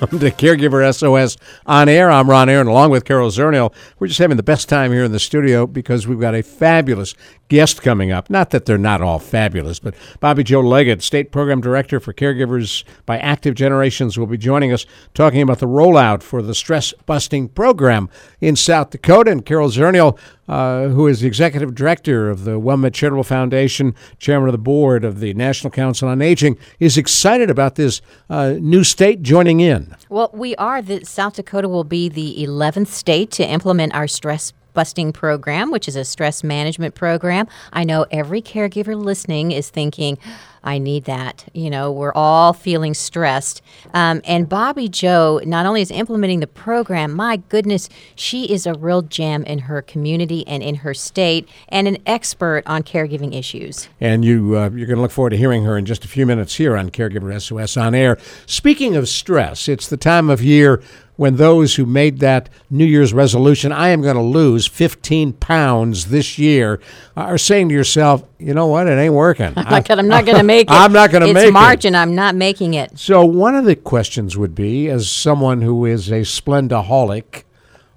to Caregiver SOS on air. I'm Ron Aaron, along with Carol Zernial. We're just having the best time here in the studio because we've got a fabulous guest coming up. Not that they're not all fabulous, but Bobby Joe Leggett, State Program Director for Caregivers by Active Generations, will be joining us talking about the rollout for the stress busting program in South Dakota. And Carol Zernial, uh, who is the Executive Director of the WellMed Charitable Foundation, Chairman of the Board of the National Council on Aging, is excited about this uh, new state joining in. Well, we are. The South Dakota will be the 11th state to implement our stress busting program, which is a stress management program. I know every caregiver listening is thinking, I need that. You know, we're all feeling stressed. Um, and Bobby Joe not only is implementing the program, my goodness, she is a real gem in her community and in her state and an expert on caregiving issues. And you, uh, you're going to look forward to hearing her in just a few minutes here on Caregiver SOS on air. Speaking of stress, it's the time of year when those who made that New Year's resolution, I am going to lose 15 pounds this year, are saying to yourself, you know what, it ain't working. I'm not gonna, I'm not going to make it. I'm not going to make It's it. March and I'm not making it. So one of the questions would be, as someone who is a splendaholic,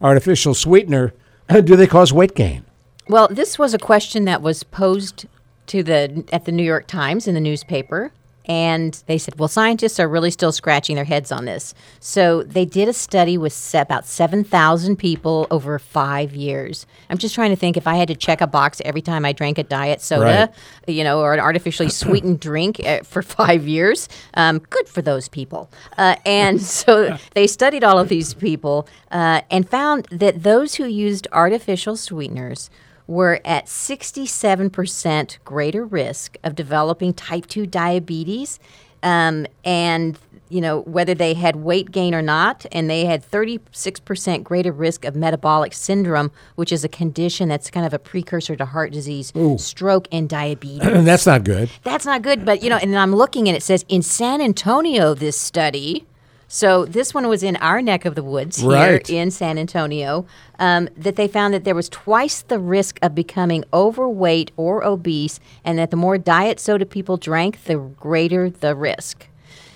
artificial sweetener, do they cause weight gain? Well, this was a question that was posed to the at the New York Times in the newspaper. And they said, well, scientists are really still scratching their heads on this. So they did a study with about 7,000 people over five years. I'm just trying to think if I had to check a box every time I drank a diet soda, you know, or an artificially sweetened drink uh, for five years, um, good for those people. Uh, and so they studied all of these people uh, and found that those who used artificial sweeteners were at 67% greater risk of developing type 2 diabetes um, and you know whether they had weight gain or not and they had 36% greater risk of metabolic syndrome which is a condition that's kind of a precursor to heart disease stroke and diabetes That's not good. that's not good but you know and i'm looking and it says in san antonio this study so this one was in our neck of the woods here Right. in San Antonio. Um, that they found that there was twice the risk of becoming overweight or obese, and that the more diet soda people drank, the greater the risk.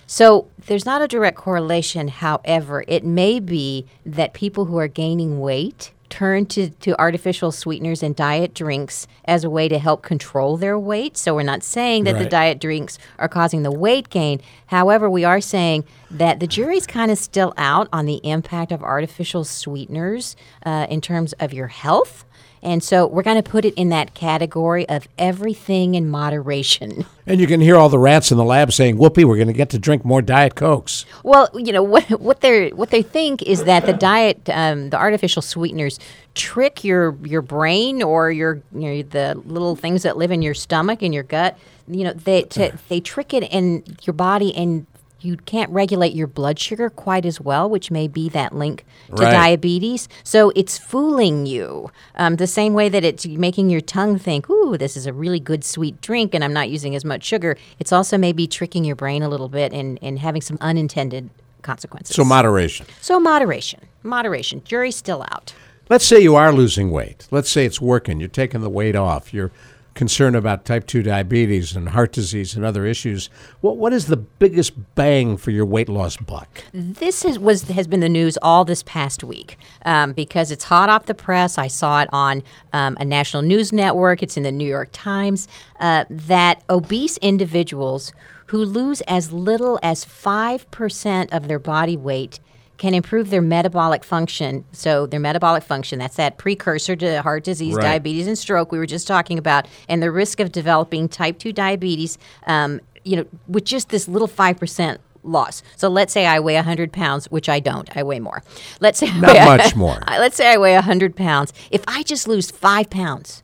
So there's not a direct correlation. However, it may be that people who are gaining weight turn to, to artificial sweeteners and diet drinks as a way to help control their weight. So we're not saying that the diet drinks are causing the weight gain. However, we are saying that the jury's kind of still out on the impact of artificial sweeteners uh, in terms of your health. And so we're going to put it in that category of everything in moderation. And you can hear all the rats in the lab saying, "Whoopee, we're going to get to drink more Diet Cokes." Well, you know what what they what they think is that the diet, um, the artificial sweeteners, trick your your brain or your you know, the little things that live in your stomach and your gut. You know they to, they trick it in your body and. You can't regulate your blood sugar quite as well, which may be that link to Right. diabetes. So it's fooling you. Um, the same way that it's making your tongue think, ooh, this is a really good sweet drink and I'm not using as much sugar. It's also maybe tricking your brain a little bit and, and having some unintended consequences. So moderation. So moderation. Moderation. Jury's still out. Let's say you are losing weight. Let's say it's working. You're taking the weight off. You're concerned about type 2 diabetes and heart disease and other issues. What, what is the biggest bang for your weight loss buck? This is, was has been the news all this past week um, because it's hot off the press. I saw it on um, a national news network. It's in the New York Times uh, that obese individuals who lose as little as five percent of their body weight can improve their metabolic function. So their metabolic function, that's that precursor to heart disease, Right. diabetes, and stroke we were just talking about, and the risk of developing type 2 diabetes, um, you know, with just this little 5% loss. So let's say I weigh 100 pounds, which I don't. I weigh more. Let's say Not weigh- much more. let's say I weigh 100 pounds. If I just lose five pounds,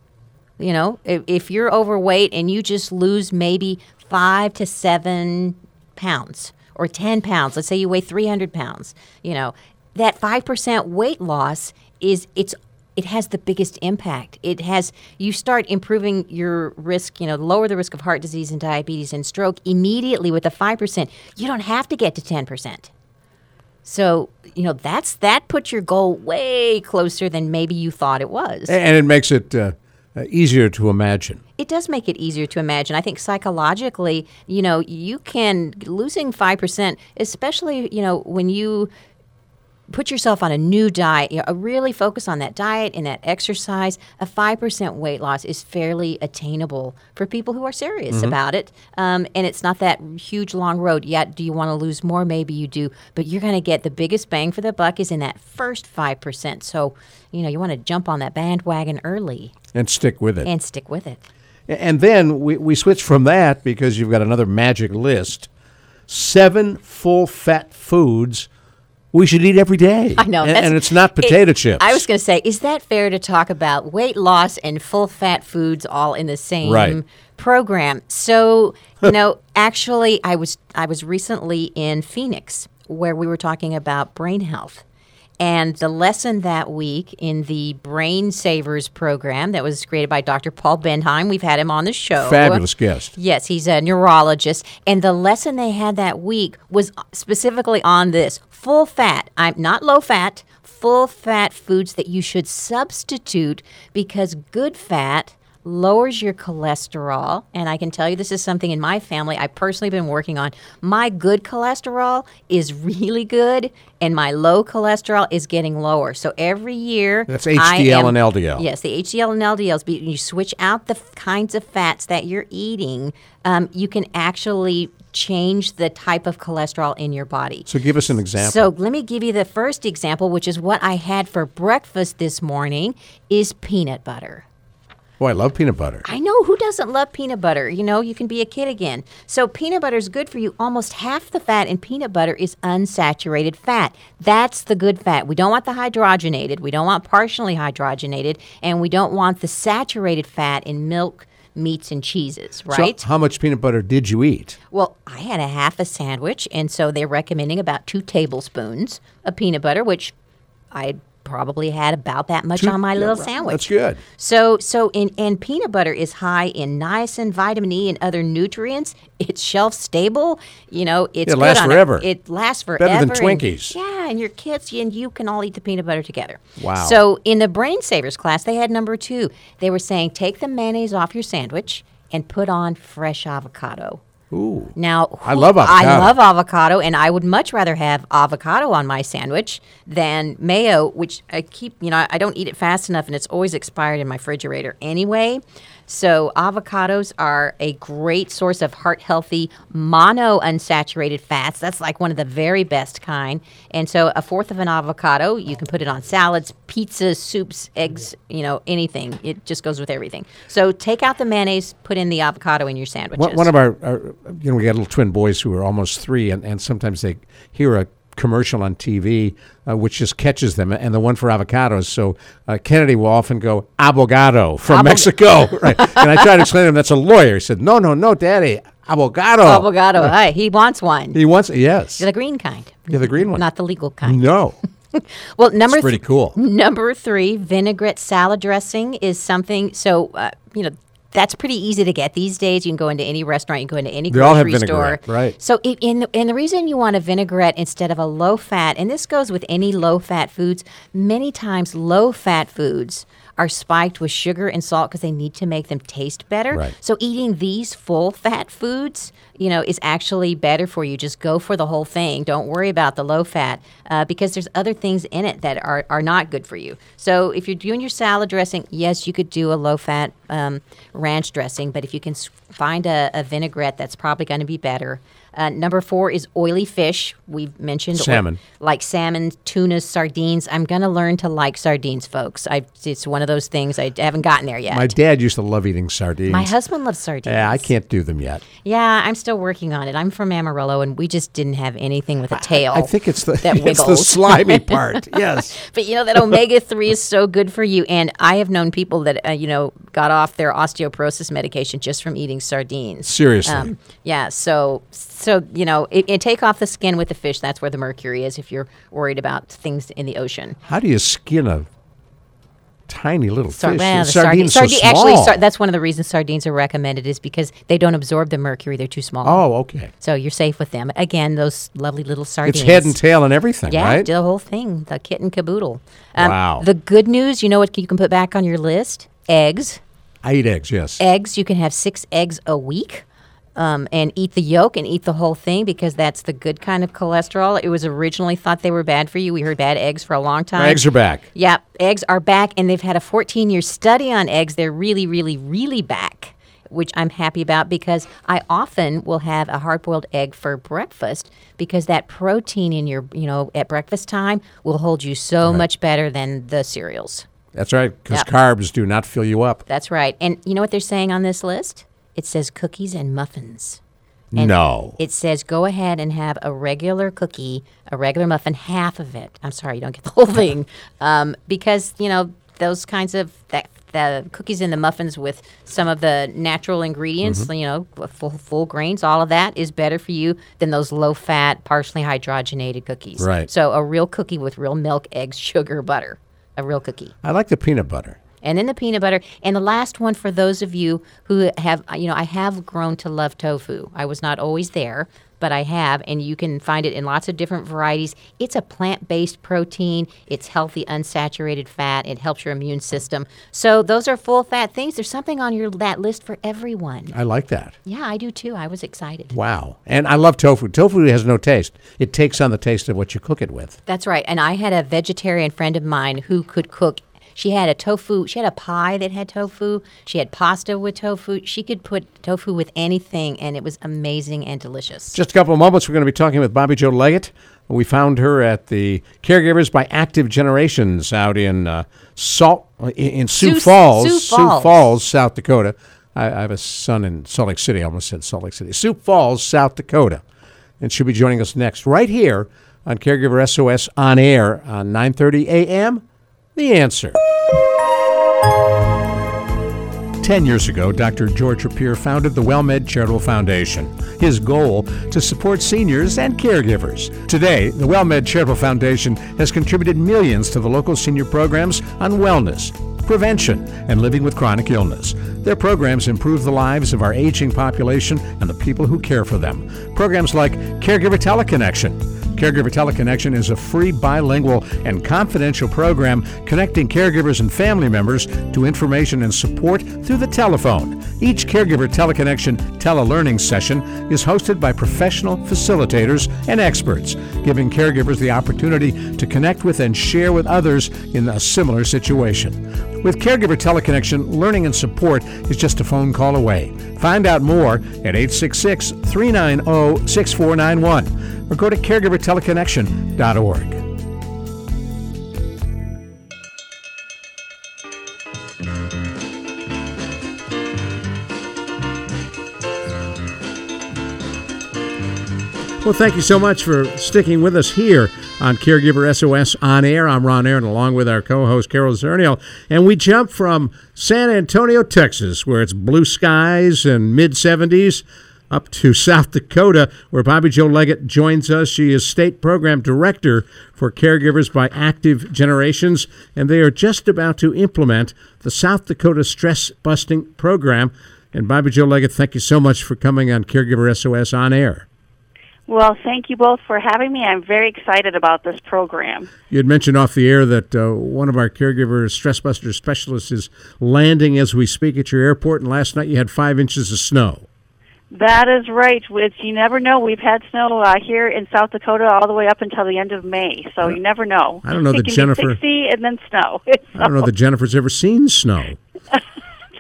you know, if, if you're overweight and you just lose maybe five to seven pounds or 10 pounds, let's say you weigh 300 pounds, you know, that 5% weight loss is, it's it has the biggest impact. It has you start improving your risk, you know, lower the risk of heart disease and diabetes and stroke immediately with a 5%. You don't have to get to 10%. So, you know, that's that puts your goal way closer than maybe you thought it was. And it makes it uh, uh, easier to imagine. It does make it easier to imagine. I think psychologically, you know, you can losing 5%, especially, you know, when you put yourself on a new diet, you know, really focus on that diet and that exercise, a 5% weight loss is fairly attainable for people who are serious about it. Um, and it's not that huge, long road. Yet, do you want to lose more? Maybe you do. But you're going to get the biggest bang for the buck is in that first 5%. So, you know, you want to jump on that bandwagon early And stick with it. and stick with it. And then we, we switch from that because you've got another magic list seven full fat foods we should eat every day. I know. And, and it's not potato it- chips. I was going to say, is that fair to talk about weight loss and full fat foods all in the same Right. program? So, you know, actually, I was I was recently in Phoenix where we were talking about brain health. And the lesson that week in the Brain Savers program that was created by Dr. Paul Benheim, we've had him on the show. Fabulous guest. Yes, he's a neurologist. And the lesson they had that week was specifically on this full fat. I'm not low fat, full fat foods that you should substitute because good fat lowers your cholesterol. And I can tell you this is something in my family I personally been working on. My good cholesterol is really good and my low cholesterol is getting lower. So every year That's HDL am- and LDL. Yes, the HDL and LDLs. But you switch out the f- kinds of fats that you're eating, um, you can actually change the type of cholesterol in your body. So give us an example. So let me give you the first example, which is what I had for breakfast this morning, is peanut butter. Oh, I love peanut butter. I know who doesn't love peanut butter. You know, you can be a kid again. So peanut butter is good for you. Almost half the fat in peanut butter is unsaturated fat. That's the good fat. We don't want the hydrogenated. We don't want partially hydrogenated, and we don't want the saturated fat in milk, meats, and cheeses. Right? So how much peanut butter did you eat? Well, I had a half a sandwich, and so they're recommending about two tablespoons of peanut butter, which I probably had about that much Two- on my yeah, little right. sandwich. That's good. So, so in and peanut butter is high in niacin, vitamin E, and other nutrients. It's shelf stable. You know, it's It good lasts on forever. It lasts forever. Better than and- Twinkies. yeah, and your kids and you can all eat the peanut butter together. Wow. So in the brain savers class, they had number two. They were saying take the mayonnaise off your sandwich and put on fresh avocado. Ooh. Now, I love avocado. I love avocado, and I would much rather have avocado on my sandwich than mayo, which I keep, you know, I don't eat it fast enough, and it's always expired in my refrigerator anyway. So, avocados are a great source of heart healthy mono unsaturated fats. That's like one of the very best kind. And so, a fourth of an avocado, you can put it on salads, pizzas, soups, eggs, you know, anything. It just goes with everything. So, take out the mayonnaise, put in the avocado in your sandwiches. One, one of our, our, you know, we got little twin boys who are almost three, and, and sometimes they hear a commercial on TV uh, which just catches them, and the one for avocados. So uh, Kennedy will often go abogado from Abog- Mexico, right? And I try to explain to him that's a lawyer. He said, "No, no, no, Daddy, abogado." avocado. Hi, he wants one. He wants yes, The green kind, yeah, the green one. not the legal kind. no, Well, number it's pretty cool. Number three, vinaigrette salad dressing is something. So, uh, you know, that's pretty easy to get these days. You can go into any restaurant, you can go into any They all have grocery store. right. So, it, in the, and the reason you want a vinaigrette instead of a low fat, and this goes with any low fat foods, many times low fat foods are spiked with sugar and salt because they need to make them taste better. Right. So eating these full fat foods, you know, is actually better for you. Just go for the whole thing. Don't worry about the low fat uh, because there's other things in it that are, are not good for you. So if you're doing your salad dressing, yes, you could do a low fat um, ranch dressing, but if you can find a, a vinaigrette, that's probably going to be better. Uh, number four is oily fish. We've mentioned oil- Salmon. like salmon, tuna, sardines. I'm going to learn to like sardines, folks. I, it's one of those things I haven't gotten there yet. My dad used to love eating sardines. My husband loves sardines. Yeah, I can't do them yet. Yeah, I'm still working on it. I'm from Amarillo, and we just didn't have anything with a tail. I think it's the that it's the slimy part. Yes. But you know that omega three is so good for you, and I have known people that uh, you know got off their osteoporosis medication just from eating sardines. Seriously. Um, yeah. So so you know, it, it take off the skin with the fish. That's where the mercury is. If you're worried about things in the ocean. How do you skin a tiny little Sar- fish. well, sardines sardine- so actually, sar- that's one of the reasons sardines are recommended is because they don't absorb the mercury; they're too small. oh, okay. So you're safe with them. Again, those lovely little sardines. It's head and tail and everything, Yeah, right? the whole thing, the kit and caboodle. Um, Wow. The good news, you know what you can put back on your list? Eggs. I eat eggs, yes. Eggs, you can have six eggs a week. Um, and eat the yolk and eat the whole thing because that's the good kind of cholesterol. It was originally thought they were bad for you. We heard bad eggs for a long time. eggs are back. Yeah, eggs are back, and they've had a 14 year study on eggs. They're really, really, really back, which I'm happy about because I often will have a hard boiled egg for breakfast because that protein in your, you know, at breakfast time will hold you so much better than the cereals. That's right, because Yep. carbs do not fill you up. That's right. And you know what they're saying on this list? It says cookies and muffins. And no. It says go ahead and have a regular cookie, a regular muffin, half of it. I'm sorry, you don't get the whole thing, um, because you know those kinds of that the cookies and the muffins with some of the natural ingredients, Mm-hmm. you know, full, full grains, all of that is better for you than those low fat, partially hydrogenated cookies. Right. So a real cookie with real milk, eggs, sugar, butter, a real cookie I like the peanut butter. And then the peanut butter. And the last one for those of you who have, uh, you know, I have grown to love tofu. I was not always there, but I have, and you can find it in lots of different varieties. It's a plant based protein, it's healthy, unsaturated fat, it helps your immune system. So those are full fat things. There's something on your that list for everyone. I like that. Yeah, I do too. I was excited. Wow. And I love tofu. Tofu has no taste. It takes on the taste of what you cook it with. That's right. And I had a vegetarian friend of mine who could cook. She had a tofu, she had a pie that had tofu. She had pasta with tofu. She could put tofu with anything, and it was amazing and delicious. Just a couple of moments, we're going to be talking with Bobby Joe Leggett. We found her at the Caregivers by Active Generations out in uh, Salt in- in Sioux, Sioux- Falls, Sioux Falls. South Dakota. I, I have a son in Salt Lake City. I almost said Salt Lake City. Sioux Falls, South Dakota, and she'll be joining us next right here on Caregiver SOS on air on 9:30 a.m. The answer. Ten years ago, Dr. George Rapier founded the WellMed Charitable Foundation. His goal to support seniors and caregivers. Today, the WellMed Charitable Foundation has contributed millions to the local senior programs on wellness, prevention, and living with chronic illness. Their programs improve the lives of our aging population and the people who care for them. Programs like Caregiver Teleconnection. Caregiver Teleconnection is a free bilingual and confidential program connecting caregivers and family members to information and support through the telephone. Each Caregiver Teleconnection telelearning session is hosted by professional facilitators and experts, giving caregivers the opportunity to connect with and share with others in a similar situation. With Caregiver Teleconnection, learning and support is just a phone call away. Find out more at 866 390 6491 or go to caregiverteleconnection.org. Well, thank you so much for sticking with us here on Caregiver SOS On Air. I'm Ron Aaron, along with our co host, Carol Zernial. And we jump from San Antonio, Texas, where it's blue skies and mid 70s, up to South Dakota, where Bobby Joe Leggett joins us. She is State Program Director for Caregivers by Active Generations, and they are just about to implement the South Dakota Stress Busting Program. And Bobby Joe Leggett, thank you so much for coming on Caregiver SOS On Air. Well, thank you both for having me. I'm very excited about this program. You had mentioned off the air that uh, one of our caregiver stress buster specialists is landing as we speak at your airport, and last night you had five inches of snow. That is right. Which you never know. We've had snow uh, here in South Dakota all the way up until the end of May, so you never know. I don't know it that Jennifer- Be 60 and then snow. I don't know that Jennifer's ever seen snow.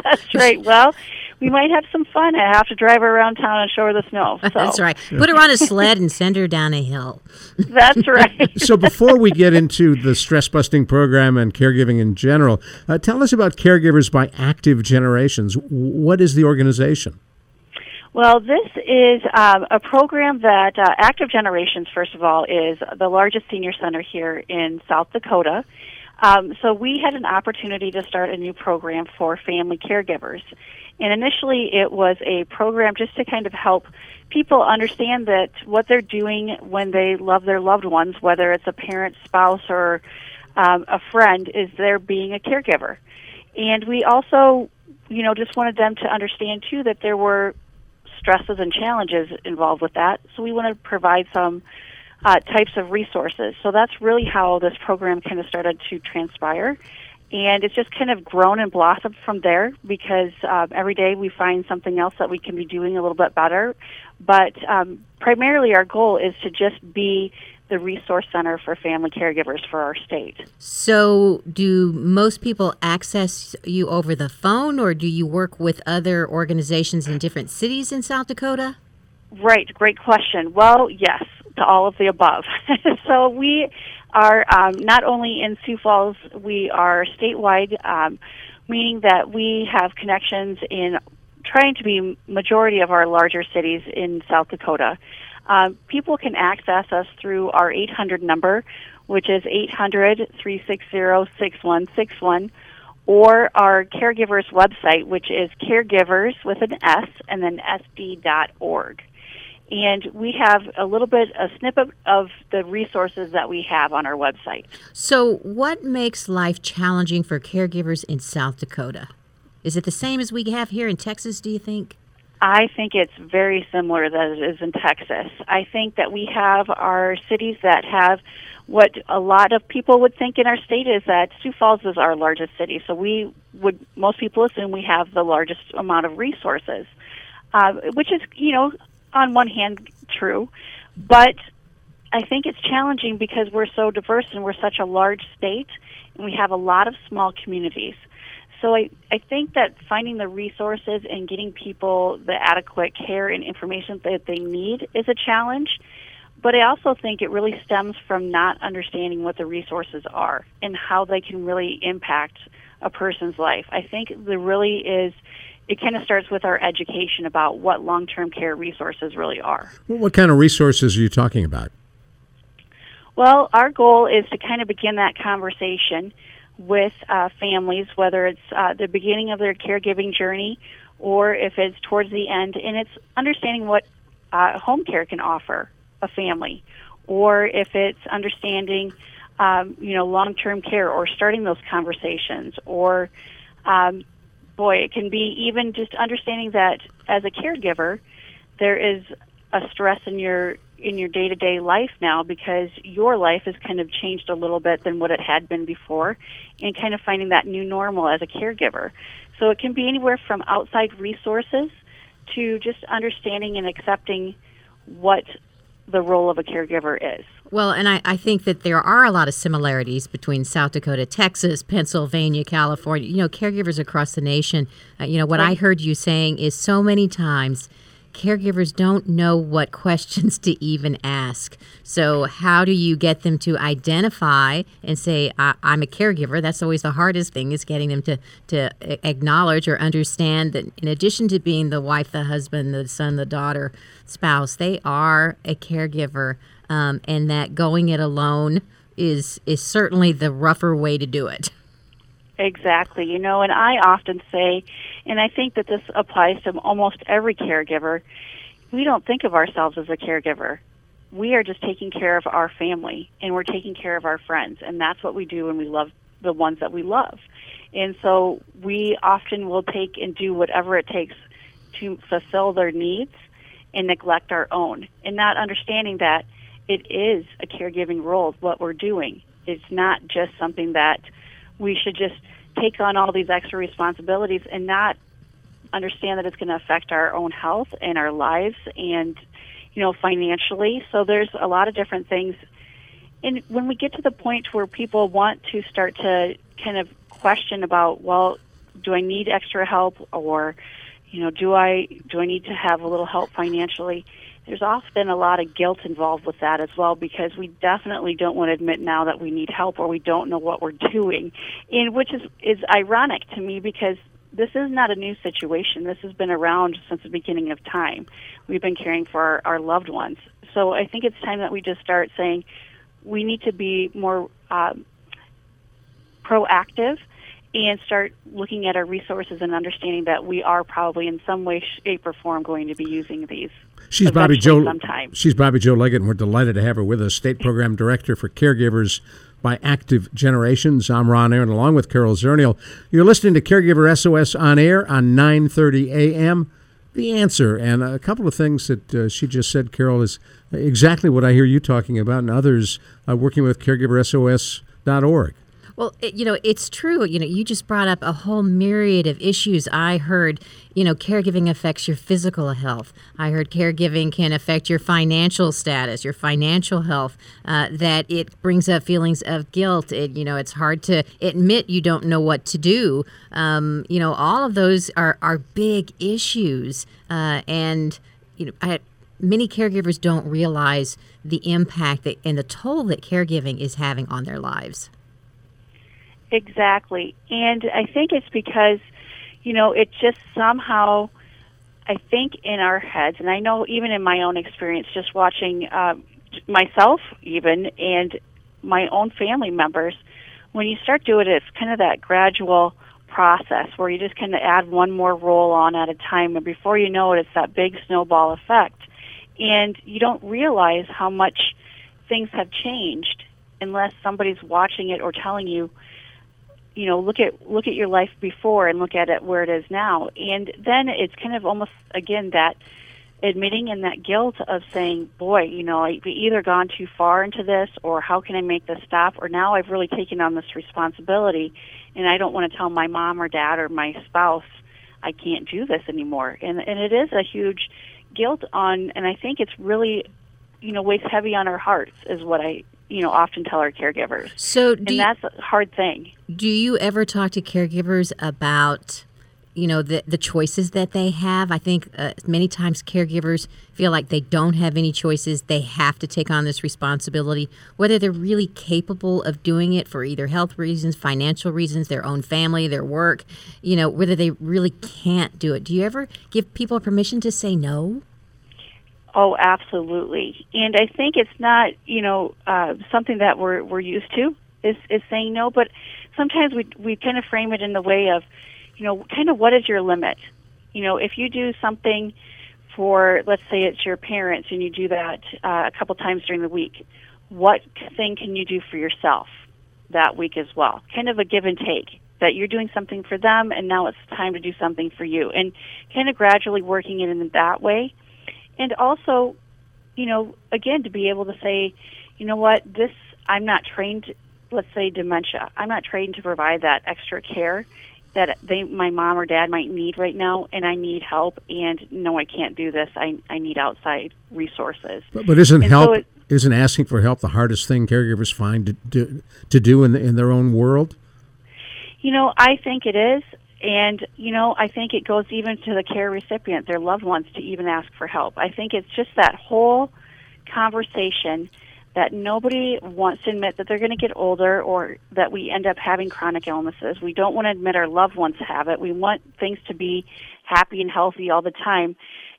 That's right. Well, we might have some fun. I have to drive her around town and show her the snow. So. That's right. Put her on a sled and send her down a hill. That's right. So before we get into the stress busting program and caregiving in general, uh, tell us about Caregivers by Active Generations. What is the organization? Well, this is um, a program that uh, Active Generations, first of all, is the largest senior center here in South Dakota. Um, so we had an opportunity to start a new program for family caregivers. And initially, it was a program just to kind of help people understand that what they're doing when they love their loved ones, whether it's a parent, spouse, or um, a friend is there being a caregiver. And we also, you know, just wanted them to understand too that there were stresses and challenges involved with that. So we want to provide some uh, types of resources. So that's really how this program kind of started to transpire. And it's just kind of grown and blossomed from there because uh, every day we find something else that we can be doing a little bit better. But um, primarily, our goal is to just be the resource center for family caregivers for our state. So, do most people access you over the phone, or do you work with other organizations in different cities in South Dakota? Right, great question. Well, yes, to all of the above. so, we are um, not only in Sioux Falls, we are statewide, um, meaning that we have connections in trying to be majority of our larger cities in South Dakota. Um, people can access us through our 800 number, which is 800 360 6161, or our caregivers website, which is caregivers with an S and then sd.org and we have a little bit a snippet of the resources that we have on our website. So, what makes life challenging for caregivers in South Dakota? Is it the same as we have here in Texas, do you think? I think it's very similar that it is in Texas. I think that we have our cities that have what a lot of people would think in our state is that Sioux Falls is our largest city. So we would most people assume we have the largest amount of resources, uh, which is you know on one hand true, but I think it's challenging because we're so diverse and we're such a large state and we have a lot of small communities. So I, I think that finding the resources and getting people the adequate care and information that they need is a challenge. But I also think it really stems from not understanding what the resources are and how they can really impact a person's life. I think there really is it kind of starts with our education about what long term care resources really are. What kind of resources are you talking about? Well, our goal is to kind of begin that conversation with uh, families, whether it's uh, the beginning of their caregiving journey or if it's towards the end, and it's understanding what uh, home care can offer a family, or if it's understanding, um, you know, long-term care, or starting those conversations, or um, boy, it can be even just understanding that as a caregiver, there is a stress in your in your day to day life now because your life has kind of changed a little bit than what it had been before, and kind of finding that new normal as a caregiver. So it can be anywhere from outside resources to just understanding and accepting what the role of a caregiver is. Well, and I, I think that there are a lot of similarities between South Dakota, Texas, Pennsylvania, California, you know, caregivers across the nation. Uh, you know, what right. I heard you saying is so many times caregivers don't know what questions to even ask. So, how do you get them to identify and say, I'm a caregiver? That's always the hardest thing is getting them to, to acknowledge or understand that in addition to being the wife, the husband, the son, the daughter, spouse, they are a caregiver um, and that going it alone is is certainly the rougher way to do it. Exactly. You know, and I often say, and I think that this applies to almost every caregiver, we don't think of ourselves as a caregiver. We are just taking care of our family and we're taking care of our friends. And that's what we do when we love the ones that we love. And so we often will take and do whatever it takes to fulfill their needs and neglect our own. And not understanding that it is a caregiving role, what we're doing. It's not just something that we should just take on all these extra responsibilities and not understand that it's going to affect our own health and our lives and you know financially. So there's a lot of different things. And when we get to the point where people want to start to kind of question about well do i need extra help or you know do i do i need to have a little help financially there's often a lot of guilt involved with that as well because we definitely don't want to admit now that we need help or we don't know what we're doing. And which is is ironic to me because this is not a new situation. This has been around since the beginning of time. We've been caring for our, our loved ones. So i think it's time that we just start saying we need to be more um, proactive and start looking at our resources and understanding that we are probably in some way, shape, or form going to be using these. She's Bobby Joe. Sometime. She's Bobby Jo Leggett, and we're delighted to have her with us, State Program Director for Caregivers by Active Generations. I'm Ron Aaron, along with Carol Zernial. You're listening to Caregiver SOS on air on 9:30 a.m. The answer, and a couple of things that uh, she just said, Carol, is exactly what I hear you talking about, and others uh, working with CaregiverSOS.org. Well, it, you know, it's true. You know, you just brought up a whole myriad of issues. I heard, you know, caregiving affects your physical health. I heard caregiving can affect your financial status, your financial health. Uh, that it brings up feelings of guilt. It, you know, it's hard to admit you don't know what to do. Um, you know, all of those are are big issues, uh, and you know, I many caregivers don't realize the impact that, and the toll that caregiving is having on their lives. Exactly. And I think it's because, you know, it just somehow, I think in our heads, and I know even in my own experience, just watching uh, myself even and my own family members, when you start doing it, it's kind of that gradual process where you just kind of add one more role on at a time, and before you know it, it's that big snowball effect. And you don't realize how much things have changed unless somebody's watching it or telling you you know look at look at your life before and look at it where it is now. And then it's kind of almost again that admitting in that guilt of saying boy you know i've either gone too far into this or how can i make this stop? Or now i've really taken on this responsibility and i don't want to tell my mom or dad or my spouse i can't do this anymore. And and it is a huge guilt on and i think it's really you know weighs heavy on our hearts is what i you know often tell our caregivers. So, and you, that's a hard thing. Do you ever talk to caregivers about? You know the the choices that they have. I think uh, many times caregivers feel like they don't have any choices. They have to take on this responsibility, whether they're really capable of doing it for either health reasons, financial reasons, their own family, their work. You know whether they really can't do it. Do you ever give people permission to say no? Oh, absolutely. And I think it's not, you know, uh, something that we're we're used to is is saying no, but sometimes we we kind of frame it in the way of, you know, kind of what is your limit? You know, if you do something for, let's say it's your parents, and you do that uh, a couple times during the week, what thing can you do for yourself that week as well? Kind of a give and take that you're doing something for them, and now it's time to do something for you, and kind of gradually working it in that way and also, you know, again, to be able to say, you know what, this, I'm not trained, let's say dementia, I'm not trained to provide that extra care that they, my mom or dad might need right now, and I need help, and no, I can't do this. I, I need outside resources. But, but isn't and help, so it, isn't asking for help the hardest thing caregivers find to, to, to do in, the, in their own world? You know, I think it is. And, you know, I think it goes even to the care recipient, their loved ones, to even ask for help. I think it's just that whole conversation that nobody wants to admit that they're going to get older or that we end up having chronic illnesses. We don't want to admit our loved ones have it. We want things to be happy and healthy all the time.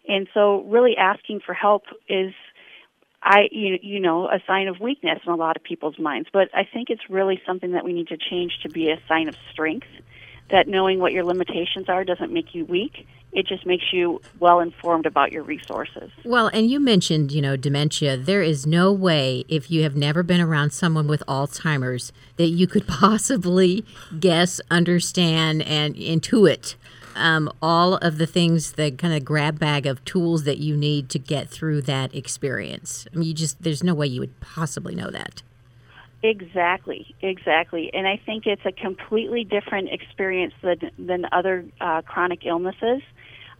And so, really asking for help is I you, you know a sign of weakness in a lot of people's minds, but I think it's really something that we need to change to be a sign of strength that knowing what your limitations are doesn't make you weak. It just makes you well informed about your resources. Well, and you mentioned, you know, dementia. There is no way, if you have never been around someone with Alzheimer's, that you could possibly guess, understand, and intuit um, all of the things, the kind of grab bag of tools that you need to get through that experience. I mean, you just, there's no way you would possibly know that. Exactly, exactly. And I think it's a completely different experience than, than other uh, chronic illnesses.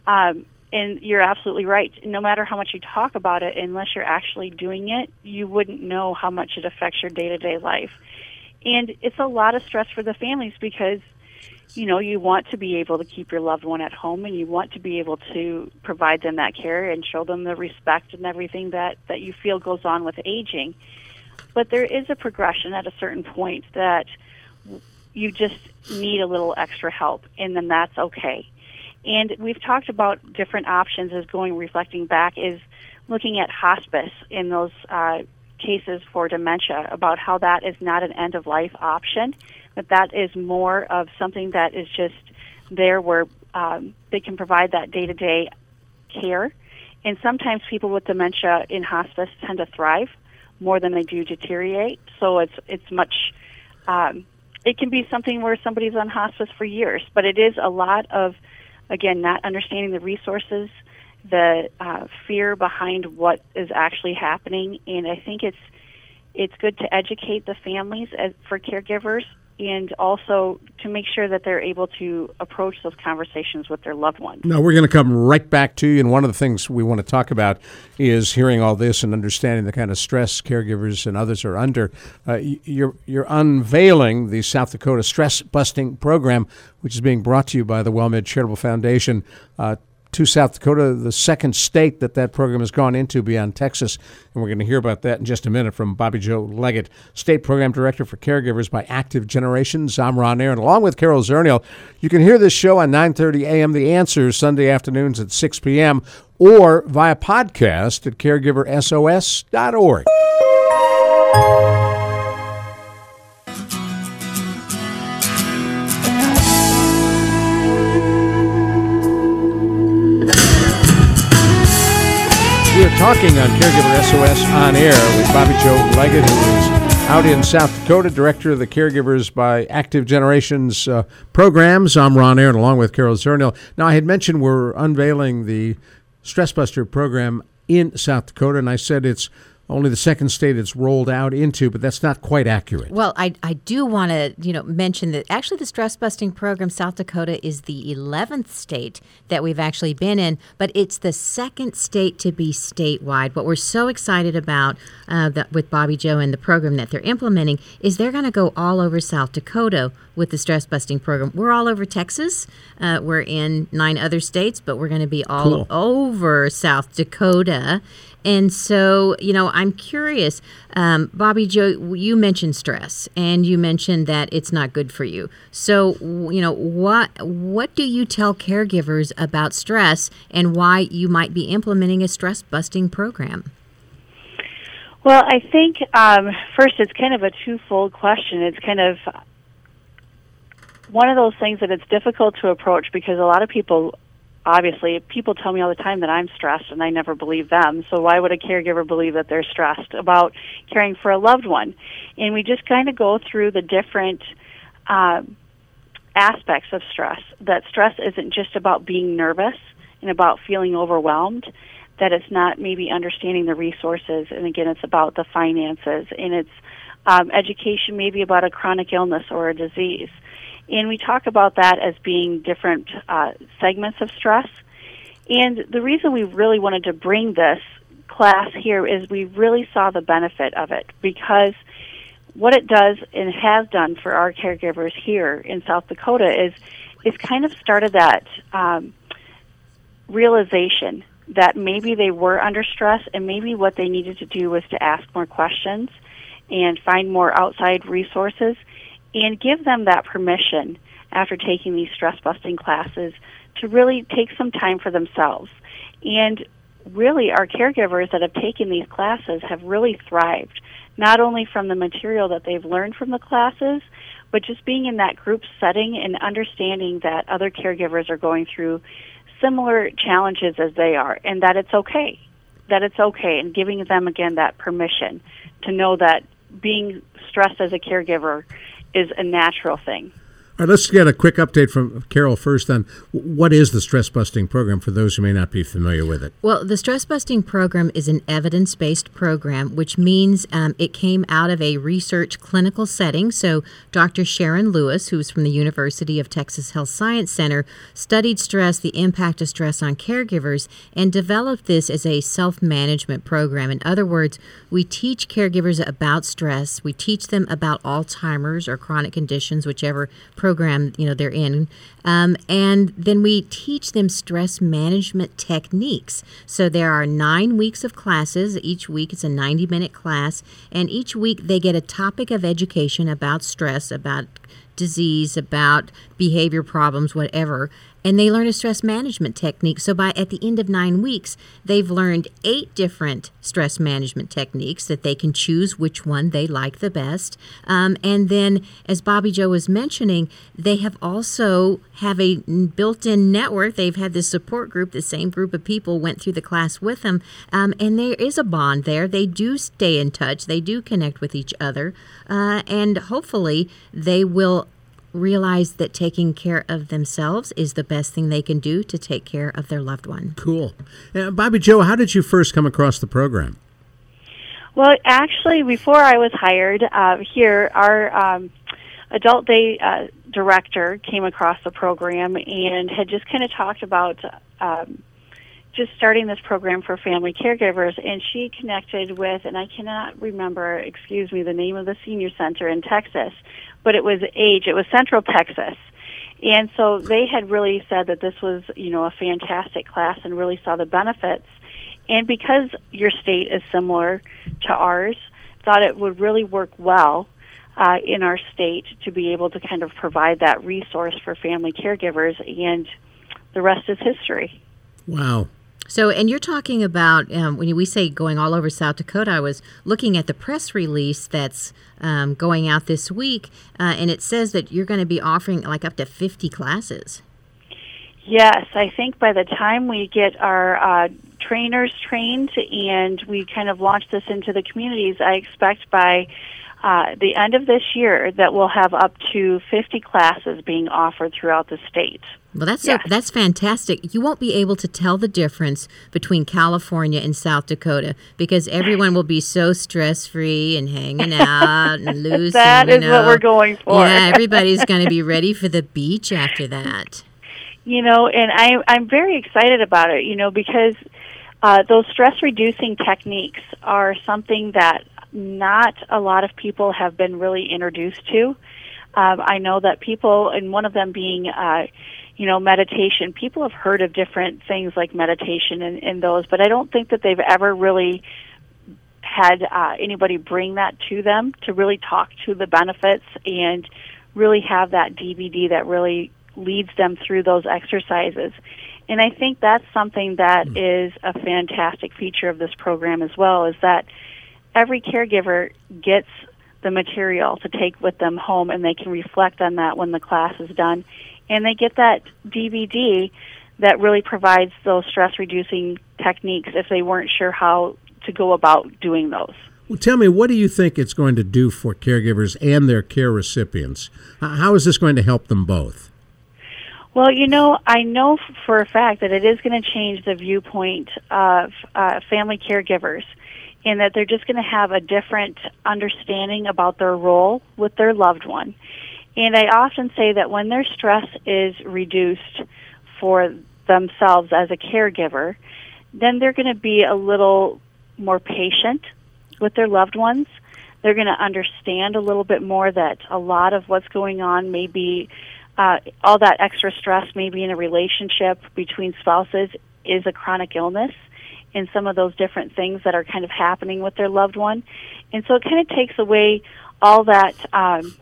Um, and you're absolutely right. No matter how much you talk about it, unless you're actually doing it, you wouldn't know how much it affects your day to day life. And it's a lot of stress for the families because, you know, you want to be able to keep your loved one at home and you want to be able to provide them that care and show them the respect and everything that, that you feel goes on with aging. But there is a progression at a certain point that you just need a little extra help, and then that's okay. And we've talked about different options as going reflecting back is looking at hospice in those uh, cases for dementia about how that is not an end of life option, but that is more of something that is just there where um, they can provide that day to day care. And sometimes people with dementia in hospice tend to thrive more than they do deteriorate. So it's it's much. Um, it can be something where somebody's on hospice for years, but it is a lot of, again, not understanding the resources, the uh, fear behind what is actually happening, and I think it's it's good to educate the families as, for caregivers and also to make sure that they're able to approach those conversations with their loved ones. Now, we're going to come right back to you. And one of the things we want to talk about is hearing all this and understanding the kind of stress caregivers and others are under. Uh, you're, you're unveiling the South Dakota Stress Busting Program, which is being brought to you by the WellMed Charitable Foundation. Uh, to South Dakota, the second state that that program has gone into beyond Texas. And we're going to hear about that in just a minute from Bobby Joe Leggett, State Program Director for Caregivers by Active Generations. I'm Ron Aaron, along with Carol Zernial. You can hear this show on 9.30 a.m. The Answer, Sunday afternoons at 6 p.m., or via podcast at caregiversos.org. talking on Caregiver SOS on air with Bobby Joe Leggett, who is out in South Dakota, director of the Caregivers by Active Generations uh, programs. I'm Ron Aaron, along with Carol Zernial. Now, I had mentioned we're unveiling the Stress Buster program in South Dakota, and I said it's only the second state it's rolled out into, but that's not quite accurate. Well, I, I do want to you know mention that actually the stress busting program South Dakota is the 11th state that we've actually been in, but it's the second state to be statewide. What we're so excited about uh, that with Bobby Joe and the program that they're implementing is they're going to go all over South Dakota with the stress busting program. We're all over Texas. Uh, we're in nine other states, but we're going to be all cool. over South Dakota. And so, you know, I'm curious, um, Bobby Joe, you mentioned stress and you mentioned that it's not good for you. So, you know, what what do you tell caregivers about stress and why you might be implementing a stress busting program? Well, I think um, first it's kind of a twofold question. It's kind of one of those things that it's difficult to approach because a lot of people obviously people tell me all the time that I'm stressed and I never believe them. So why would a caregiver believe that they're stressed about caring for a loved one? And we just kind of go through the different um, aspects of stress. That stress isn't just about being nervous and about feeling overwhelmed. That it's not maybe understanding the resources, and again, it's about the finances, and it's um, education maybe about a chronic illness or a disease and we talk about that as being different uh, segments of stress. And the reason we really wanted to bring this class here is we really saw the benefit of it because what it does and has done for our caregivers here in South Dakota is it's kind of started that um, realization that maybe they were under stress and maybe what they needed to do was to ask more questions and find more outside resources and give them that permission after taking these stress busting classes to really take some time for themselves. And really, our caregivers that have taken these classes have really thrived, not only from the material that they've learned from the classes, but just being in that group setting and understanding that other caregivers are going through similar challenges as they are and that it's okay. That it's okay, and giving them again that permission to know that being stressed as a caregiver is a natural thing. Let's get a quick update from Carol first on what is the stress busting program for those who may not be familiar with it. Well, the stress busting program is an evidence based program, which means um, it came out of a research clinical setting. So, Dr. Sharon Lewis, who's from the University of Texas Health Science Center, studied stress, the impact of stress on caregivers, and developed this as a self management program. In other words, we teach caregivers about stress, we teach them about Alzheimer's or chronic conditions, whichever program program you know they're in. Um, and then we teach them stress management techniques. So there are nine weeks of classes. Each week it's a 90 minute class. And each week they get a topic of education about stress about disease about behavior problems whatever and they learn a stress management technique. So by at the end of nine weeks, they've learned eight different stress management techniques that they can choose which one they like the best. Um, and then, as Bobby Joe was mentioning, they have also have a built-in network. They've had this support group. The same group of people went through the class with them, um, and there is a bond there. They do stay in touch. They do connect with each other, uh, and hopefully they will realize that taking care of themselves is the best thing they can do to take care of their loved one. Cool. Uh, Bobby Joe, how did you first come across the program? Well, actually, before I was hired uh, here, our um, adult day uh, director came across the program and had just kind of talked about um, just starting this program for family caregivers. And she connected with, and I cannot remember, excuse me, the name of the senior center in Texas, but it was age. It was Central Texas. And so they had really said that this was, you know, a fantastic class and really saw the benefits. And because your state is similar to ours, thought it would really work well uh, in our state to be able to kind of provide that resource for family caregivers. And the rest is history. Wow. So, and you're talking about um, when we say going all over South Dakota. I was looking at the press release that's um, going out this week, uh, and it says that you're going to be offering like up to 50 classes. Yes, I think by the time we get our uh, trainers trained and we kind of launch this into the communities, I expect by uh, the end of this year that we'll have up to 50 classes being offered throughout the state. Well, that's yes. a, that's fantastic. You won't be able to tell the difference between California and South Dakota because everyone will be so stress free and hanging out and loose. that and, is know, what we're going for. Yeah, everybody's going to be ready for the beach after that. You know, and I I'm very excited about it. You know, because uh, those stress reducing techniques are something that not a lot of people have been really introduced to. Um, I know that people, and one of them being. Uh, you know, meditation. People have heard of different things like meditation and, and those, but I don't think that they've ever really had uh, anybody bring that to them to really talk to the benefits and really have that DVD that really leads them through those exercises. And I think that's something that mm. is a fantastic feature of this program as well is that every caregiver gets the material to take with them home and they can reflect on that when the class is done and they get that DVD that really provides those stress reducing techniques if they weren't sure how to go about doing those. Well, tell me, what do you think it's going to do for caregivers and their care recipients? How is this going to help them both? Well, you know, I know for a fact that it is going to change the viewpoint of uh, family caregivers in that they're just going to have a different understanding about their role with their loved one. And I often say that when their stress is reduced for themselves as a caregiver, then they're going to be a little more patient with their loved ones. They're going to understand a little bit more that a lot of what's going on may be uh, all that extra stress, maybe in a relationship between spouses, is a chronic illness and some of those different things that are kind of happening with their loved one. And so it kind of takes away all that. Um,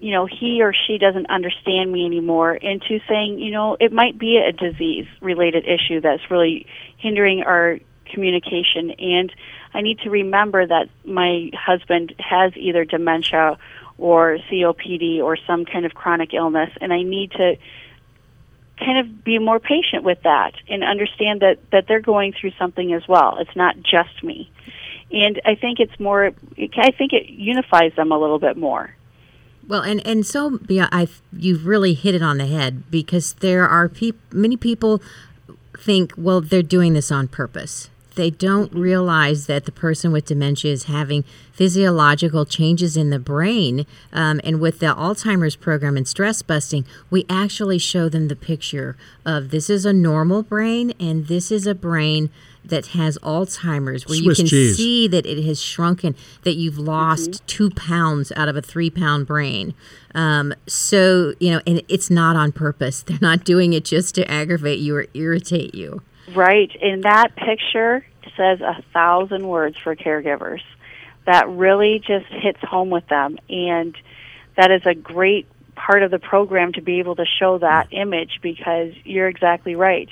you know, he or she doesn't understand me anymore into saying, you know, it might be a disease related issue that's really hindering our communication. And I need to remember that my husband has either dementia or COPD or some kind of chronic illness, and I need to kind of be more patient with that and understand that, that they're going through something as well. It's not just me. And I think it's more, I think it unifies them a little bit more. Well, and and so yeah, I you've really hit it on the head because there are peop- many people think well they're doing this on purpose. They don't realize that the person with dementia is having physiological changes in the brain. Um, and with the Alzheimer's program and stress busting, we actually show them the picture of this is a normal brain and this is a brain that has Alzheimer's, where Swiss you can cheese. see that it has shrunken, that you've lost mm-hmm. two pounds out of a three pound brain. Um, so, you know, and it's not on purpose. They're not doing it just to aggravate you or irritate you. Right. And that picture says a thousand words for caregivers. That really just hits home with them. And that is a great part of the program to be able to show that image because you're exactly right.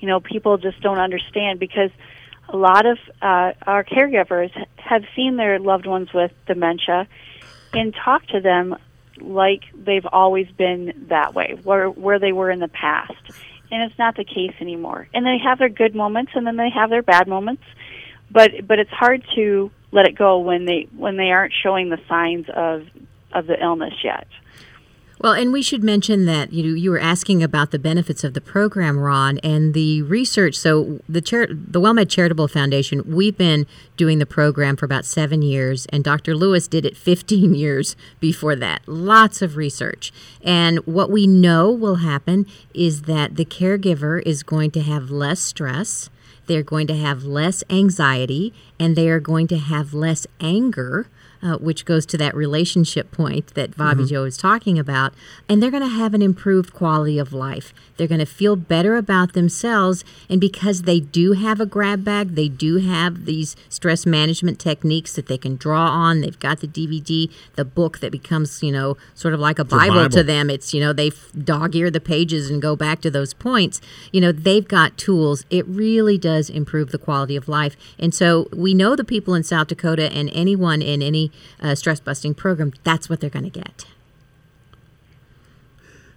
You know, people just don't understand because a lot of uh, our caregivers have seen their loved ones with dementia and talk to them like they've always been that way, where where they were in the past. And it's not the case anymore. And they have their good moments and then they have their bad moments. But but it's hard to let it go when they when they aren't showing the signs of of the illness yet. Well, and we should mention that you you were asking about the benefits of the program, Ron, and the research. So the Char- the WellMed Charitable Foundation, we've been doing the program for about seven years, and Dr. Lewis did it 15 years before that. Lots of research, and what we know will happen is that the caregiver is going to have less stress. They're going to have less anxiety and they are going to have less anger uh, which goes to that relationship point that Bobby mm-hmm. Joe is talking about. And they're going to have an improved quality of life. They're going to feel better about themselves. And because they do have a grab bag, they do have these stress management techniques that they can draw on. They've got the DVD, the book that becomes, you know, sort of like a Bible, Bible, to them. It's, you know, they dog ear the pages and go back to those points. You know, they've got tools. It really does improve the quality of life. And so we know the people in South Dakota and anyone in any uh, stress busting program, that's what they're going to get.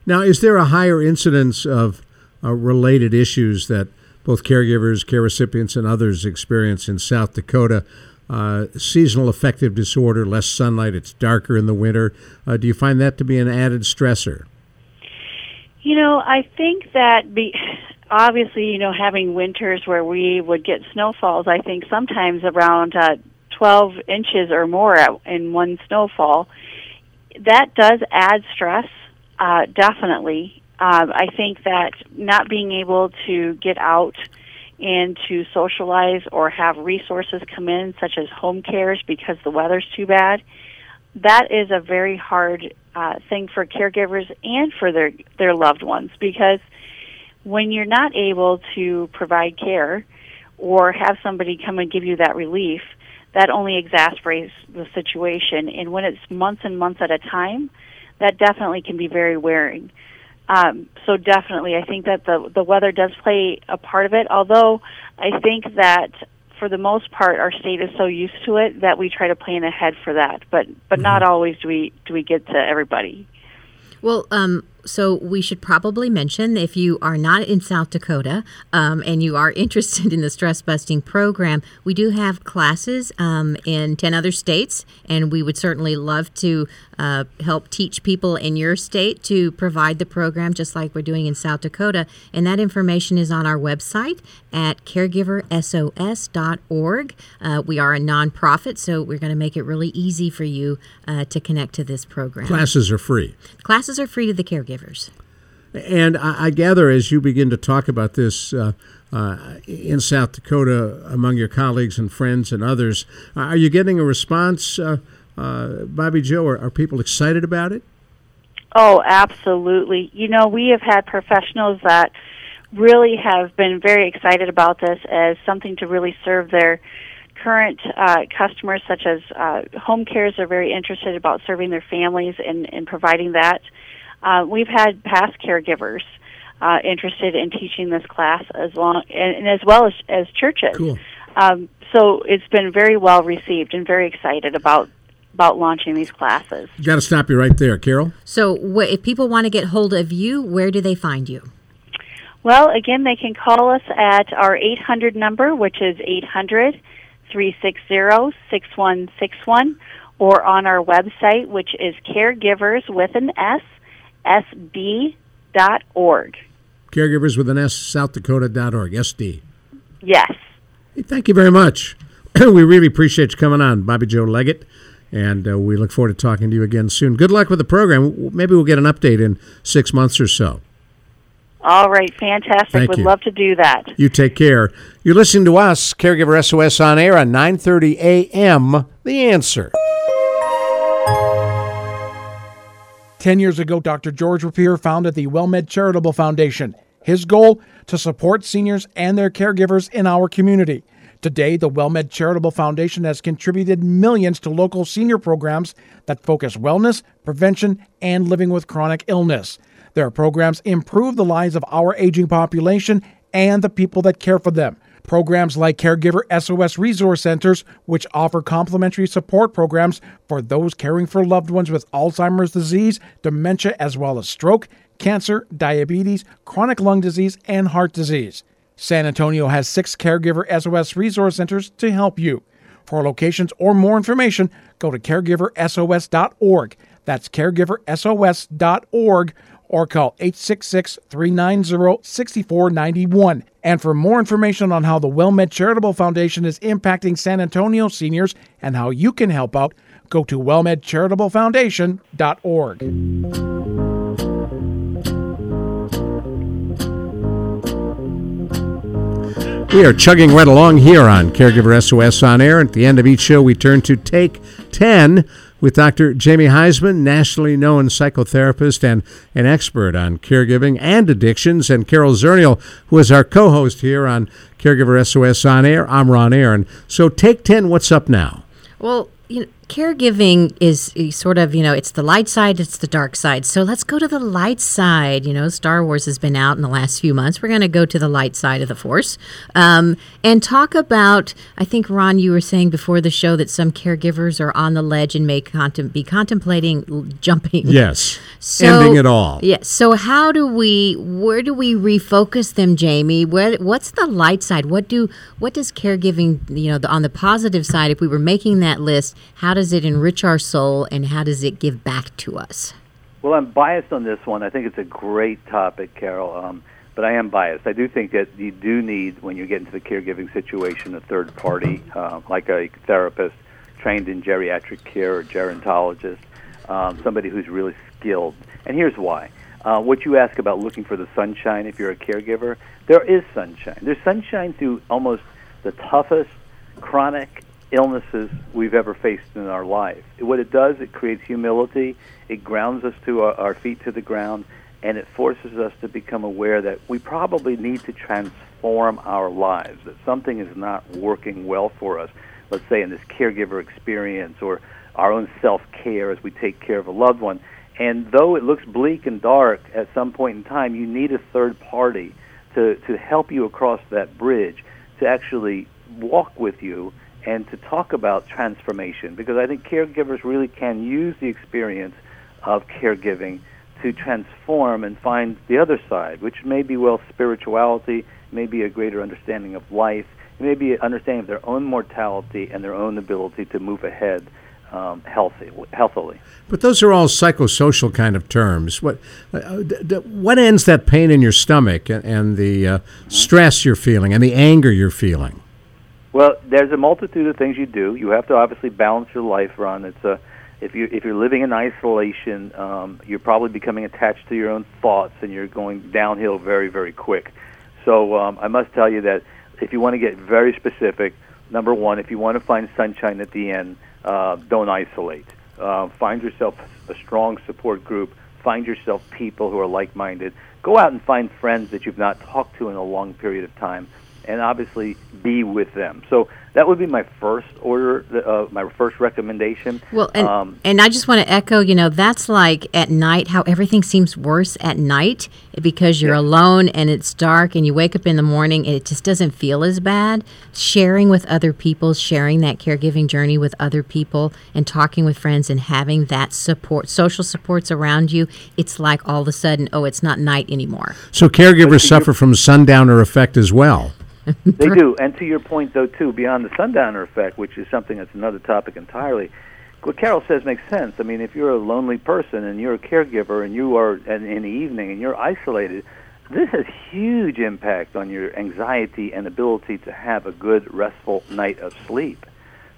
Now, is there a higher incidence of uh, related issues that both caregivers, care recipients, and others experience in South Dakota? Uh, seasonal affective disorder, less sunlight, it's darker in the winter. Uh, do you find that to be an added stressor? You know, I think that be, obviously, you know, having winters where we would get snowfalls, I think sometimes around uh, 12 inches or more in one snowfall, that does add stress uh, definitely. Uh, I think that not being able to get out and to socialize or have resources come in, such as home cares, because the weather's too bad, that is a very hard uh, thing for caregivers and for their their loved ones because when you're not able to provide care or have somebody come and give you that relief, that only exacerbates the situation. And when it's months and months at a time, that definitely can be very wearing. Um, so definitely, I think that the the weather does play a part of it. Although I think that for the most part, our state is so used to it that we try to plan ahead for that. But but mm-hmm. not always do we do we get to everybody. Well, um, so we should probably mention if you are not in South Dakota um, and you are interested in the stress busting program, we do have classes um, in 10 other states, and we would certainly love to uh, help teach people in your state to provide the program just like we're doing in South Dakota. And that information is on our website at caregiversos.org. Uh, we are a nonprofit, so we're going to make it really easy for you uh, to connect to this program. Classes are free. Classes are free to the caregiver caregivers. And I, I gather as you begin to talk about this uh, uh, in South Dakota among your colleagues and friends and others, are you getting a response, uh, uh, Bobby Joe? Are, are people excited about it? Oh, absolutely. You know, we have had professionals that really have been very excited about this as something to really serve their current uh, customers, such as uh, home cares, are very interested about serving their families and, and providing that. Uh, we've had past caregivers uh, interested in teaching this class as long and, and as well as as churches. Cool. Um, so it's been very well received and very excited about about launching these classes. You got to stop you right there, Carol. So, wh- if people want to get hold of you, where do they find you? Well, again, they can call us at our 800 number, which is 800 360 6161, or on our website, which is caregivers with an S sd.org. Caregivers with an S, southdakota.org, SD. Yes. Hey, thank you very much. we really appreciate you coming on, Bobby Joe Leggett, and uh, we look forward to talking to you again soon. Good luck with the program. Maybe we'll get an update in six months or so. All right, fantastic. Thank Would you. love to do that. You take care. You're listening to us, Caregiver SOS on air on 9:30 a.m. The answer. Ten years ago, Dr. George Rapier founded the WellMed Charitable Foundation. His goal to support seniors and their caregivers in our community. Today, the WellMed Charitable Foundation has contributed millions to local senior programs that focus wellness, prevention, and living with chronic illness. Their programs improve the lives of our aging population and the people that care for them. Programs like Caregiver SOS Resource Centers, which offer complimentary support programs for those caring for loved ones with Alzheimer's disease, dementia, as well as stroke, cancer, diabetes, chronic lung disease, and heart disease. San Antonio has six Caregiver SOS Resource Centers to help you. For locations or more information, go to caregiversos.org. That's caregiversos.org or call 866 390 6491. And for more information on how the WellMed Charitable Foundation is impacting San Antonio seniors and how you can help out, go to wellmedcharitablefoundation.org. We are chugging right along here on Caregiver SOS on air. At the end of each show, we turn to Take 10 with Dr. Jamie Huysman, nationally known psychotherapist and an expert on caregiving and addictions, and Carol Zernial, who is our co host here on Caregiver SOS on air. I'm Ron Aaron. So, Take 10, what's up now? Well, you know, caregiving is sort of, you know, it's the light side, it's the dark side. So let's go to the light side. You know, Star Wars has been out in the last few months. We're going to go to the light side of the Force um, and talk about. I think, Ron, you were saying before the show that some caregivers are on the ledge and may contem- be contemplating jumping. Yes. So, Ending it all. Yes. So how do we? Where do we refocus them, Jamie? Where? What's the light side? What do? What does caregiving? You know, the, on the positive side, if we were making that list, how does it enrich our soul, and how does it give back to us? Well, I'm biased on this one. I think it's a great topic, Carol. Um, but I am biased. I do think that you do need, when you get into the caregiving situation, a third party, uh, like a therapist trained in geriatric care or gerontologist, um, somebody who's really skilled. And here's why. Uh, what you ask about looking for the sunshine if you're a caregiver, there is sunshine. There's sunshine through almost the toughest chronic illnesses we've ever faced in our life. What it does, it creates humility, it grounds us to our, our feet to the ground, and it forces us to become aware that we probably need to transform our lives, that something is not working well for us, let's say in this caregiver experience or our own self care as we take care of a loved one. And though it looks bleak and dark at some point in time, you need a third party to, to help you across that bridge, to actually walk with you and to talk about transformation because I think caregivers really can use the experience of caregiving to transform and find the other side, which may be well spirituality, may be a greater understanding of life, may be an understanding of their own mortality and their own ability to move ahead um, healthy, healthily. But those are all psychosocial kind of terms. What uh, d- d- what ends that pain in your stomach and, and the uh, stress you're feeling and the anger you're feeling? Well, there's a multitude of things you do. You have to obviously balance your life, Ron. It's a if you if you're living in isolation, um, you're probably becoming attached to your own thoughts, and you're going downhill very very quick. So um, I must tell you that if you want to get very specific, number one, if you want to find sunshine at the end, uh, don't isolate. Uh, find yourself a strong support group. Find yourself people who are like-minded. Go out and find friends that you've not talked to in a long period of time and obviously be with them. So that would be my first order, uh, my first recommendation. Well, and, um, and I just want to echo, you know, that's like at night, how everything seems worse at night because you're yeah. alone and it's dark and you wake up in the morning and it just doesn't feel as bad. Sharing with other people, sharing that caregiving journey with other people and talking with friends and having that support, social supports around you, it's like all of a sudden, oh, it's not night anymore. So caregivers suffer from sundowner effect as well they do. And to your point, though, too, beyond the sundowner effect, which is something that's another topic entirely, what Carol says makes sense. I mean, if you're a lonely person and you're a caregiver and you are in, the evening and you're isolated, this has huge impact on your anxiety and ability to have a good, restful night of sleep.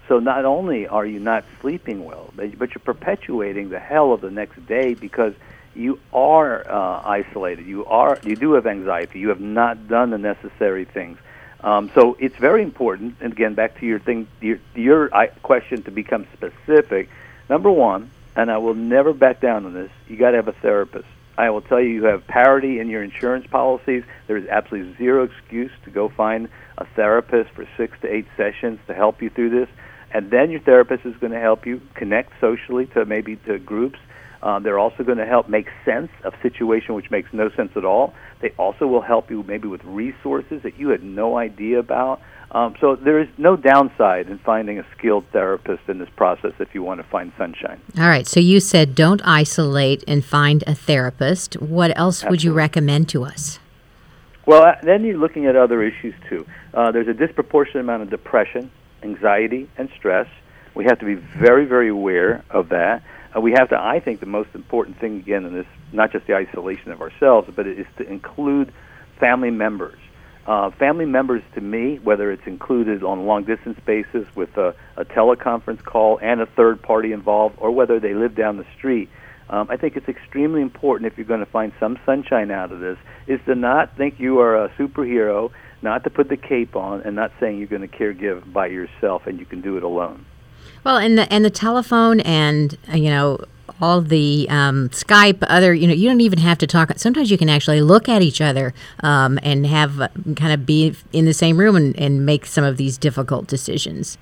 So not only are you not sleeping well, but you're perpetuating the hell of the next day because you are uh, isolated. You are you do have anxiety. You have not done the necessary things. Um, so it's very important. And again, back to your thing, your, your question to become specific. Number one, and I will never back down on this. You got to have a therapist. I will tell you, you have parity in your insurance policies. There is absolutely zero excuse to go find a therapist for six to eight sessions to help you through this. And then your therapist is going to help you connect socially to maybe to groups. Um, they're also going to help make sense of situation which makes no sense at all. They also will help you maybe with resources that you had no idea about. Um, so there is no downside in finding a skilled therapist in this process if you want to find sunshine. All right. So you said don't isolate and find a therapist. What else Absolutely. would you recommend to us? Well, uh, then you're looking at other issues too. Uh, there's a disproportionate amount of depression, anxiety, and stress. We have to be very, very aware of that. Uh, we have to, I think, the most important thing again in this, not just the isolation of ourselves, but it is to include family members. Uh, family members to me, whether it's included on long distance basis with a, a teleconference call and a third party involved, or whether they live down the street, um, I think it's extremely important if you're going to find some sunshine out of this, is to not think you are a superhero, not to put the cape on, and not saying you're going to caregive by yourself and you can do it alone. Well, and the and the telephone and uh, you know all the um, Skype, other, you know, you don't even have to talk. Sometimes you can actually look at each other um, and have uh, kind of be in the same room and, and make some of these difficult decisions.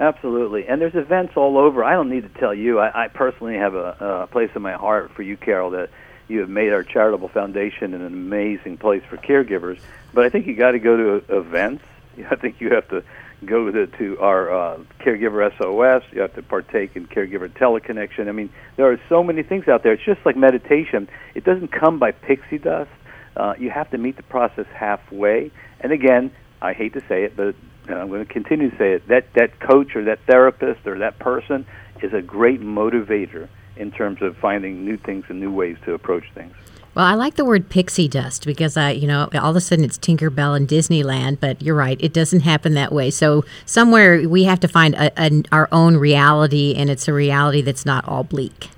Absolutely, and there's events all over. I don't need to tell you. I, I personally have a, a place in my heart for you, Carol, that you have made our charitable foundation an amazing place for caregivers. But I think you got to go to events. I think you have to go to, to our uh, caregiver SOS. You have to partake in caregiver teleconnection. I mean, there are so many things out there. It's just like meditation. It doesn't come by pixie dust. Uh, you have to meet the process halfway. And again, I hate to say it, but and I'm going to continue to say it. That that coach or that therapist or that person is a great motivator in terms of finding new things and new ways to approach things. Well, I like the word pixie dust because I, you know, all of a sudden it's Tinkerbell and Disneyland, but you're right, it doesn't happen that way. So somewhere we have to find a, a, our own reality, and it's a reality that's not all bleak.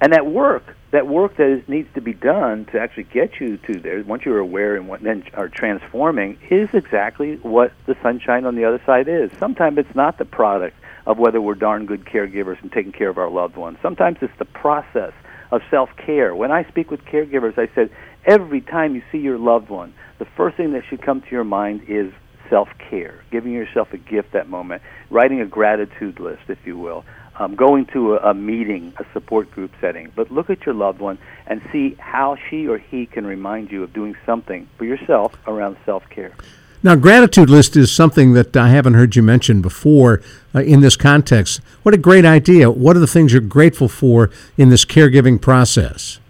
And that work, that work that is, needs to be done to actually get you to there, once you're aware and what, then are transforming, is exactly what the sunshine on the other side is. Sometimes it's not the product of whether we're darn good caregivers and taking care of our loved ones. Sometimes it's the process of self care. When I speak with caregivers, I said every time you see your loved one, the first thing that should come to your mind is self care, giving yourself a gift that moment, writing a gratitude list, if you will, um, going to a, a meeting, a support group setting. But look at your loved one and see how she or he can remind you of doing something for yourself around self care. Now, gratitude list is something that I haven't heard you mention before uh, in this context. What a great idea. What are the things you're grateful for in this caregiving process?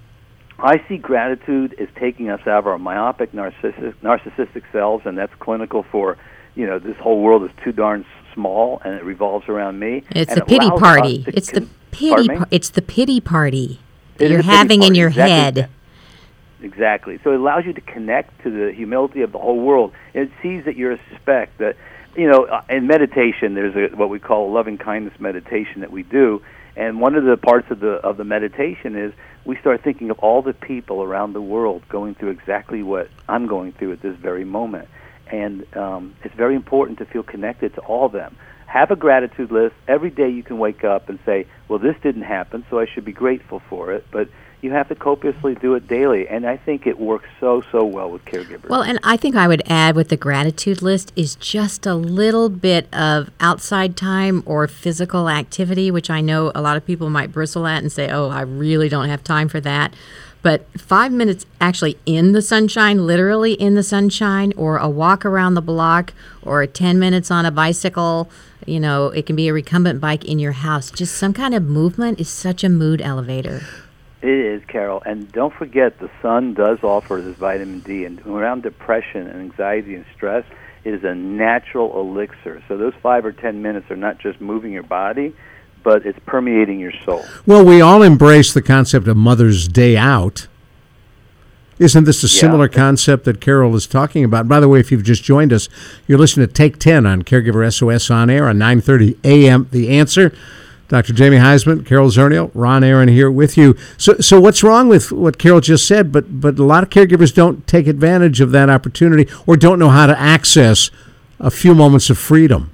I see gratitude as taking us out of our myopic narcissistic, narcissistic selves, and that's clinical for, you know, this whole world is too darn small and it revolves around me. It's and the pity party. It's the pity. Par- it's the pity party that you're having in your exactly head. Exactly. So it allows you to connect to the humility of the whole world. It sees that you're a speck. That you know, uh, in meditation, there's a, what we call loving kindness meditation that we do, and one of the parts of the of the meditation is we start thinking of all the people around the world going through exactly what I'm going through at this very moment, and um, it's very important to feel connected to all of them. Have a gratitude list every day. You can wake up and say, "Well, this didn't happen, so I should be grateful for it." But you have to copiously do it daily. And I think it works so, so well with caregivers. Well, and I think I would add with the gratitude list is just a little bit of outside time or physical activity, which I know a lot of people might bristle at and say, oh, I really don't have time for that. But five minutes actually in the sunshine, literally in the sunshine, or a walk around the block, or 10 minutes on a bicycle, you know, it can be a recumbent bike in your house. Just some kind of movement is such a mood elevator. It is, Carol. And don't forget, the sun does offer this vitamin D. And around depression and anxiety and stress, it is a natural elixir. So those five or ten minutes are not just moving your body, but it's permeating your soul. Well, we all embrace the concept of Mother's Day out. Isn't this a Yeah. similar concept that Carol is talking about? By the way, if you've just joined us, you're listening to Take 10 on Caregiver SOS on air on 9:30 a.m. The Answer. Dr. Jamie Huysman, Carol Zernial, Ron Aaron here with you. So, so what's wrong with what Carol just said? But, but a lot of caregivers don't take advantage of that opportunity or don't know how to access a few moments of freedom.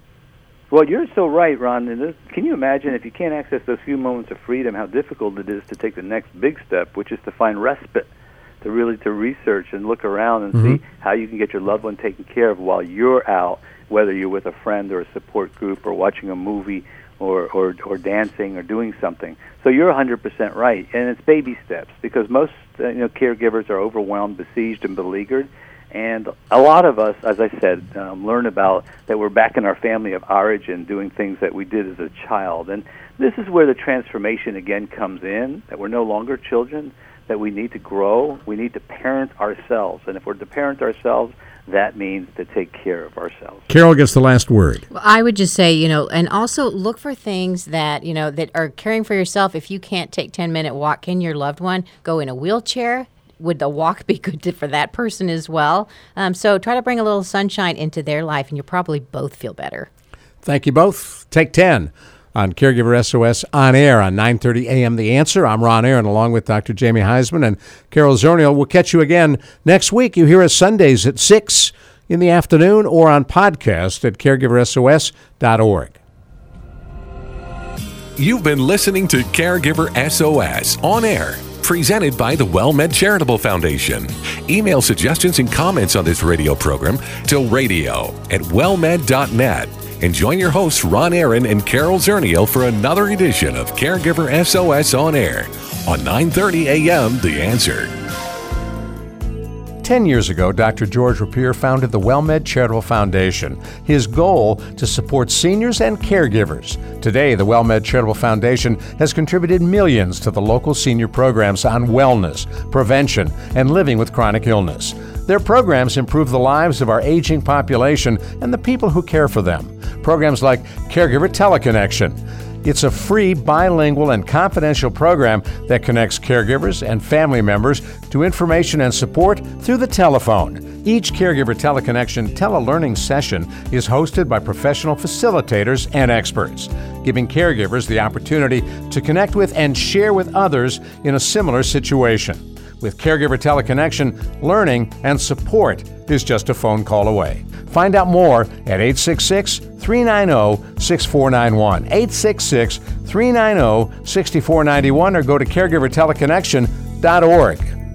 Well, you're so right, Ron. Can you imagine if you can't access those few moments of freedom, how difficult it is to take the next big step, which is to find respite, to really to research and look around and Mm-hmm. see how you can get your loved one taken care of while you're out, whether you're with a friend or a support group or watching a movie or or, or dancing or doing something. So you're 100% right, and it's baby steps because most uh, you know caregivers are overwhelmed, besieged, and beleaguered. And a lot of us, as I said, um, learn about that we're back in our family of origin doing things that we did as a child. And this is where the transformation again comes in that we're no longer children, that we need to grow, we need to parent ourselves. And if we're to parent ourselves, that means to take care of ourselves. Carol gets the last word. Well, I would just say, you know, and also look for things that, you know, that are caring for yourself. If you can't take 10 minute walk, can your loved one go in a wheelchair? Would the walk be good to, for that person as well? Um, so try to bring a little sunshine into their life, and you'll probably both feel better. Thank you both. Take 10 on Caregiver SOS on air on 9:30 a.m. The Answer. I'm Ron Aaron along with Dr. Jamie Huysman and Carol Zernial. We'll catch you again next week. You hear us Sundays at 6 in the afternoon or on podcast at caregiversos.org. You've been listening to Caregiver SOS on air, presented by the WellMed Charitable Foundation. Email suggestions and comments on this radio program to radio at wellmed.net. And join your hosts Ron Aaron and Carol Zernial for another edition of Caregiver SOS on air on 9:30 a.m. The Answer. Ten years ago, Dr. George Rapier founded the WellMed Charitable Foundation. His goal to support seniors and caregivers. Today, the WellMed Charitable Foundation has contributed millions to the local senior programs on wellness, prevention, and living with chronic illness. Their programs improve the lives of our aging population and the people who care for them. Programs like Caregiver Teleconnection. It's a free, bilingual, and confidential program that connects caregivers and family members to information and support through the telephone. Each Caregiver Teleconnection telelearning session is hosted by professional facilitators and experts, giving caregivers the opportunity to connect with and share with others in a similar situation. With Caregiver Teleconnection, learning and support is just a phone call away. Find out more at 866 390 6491. 866 390 6491 or go to caregiverteleconnection.org.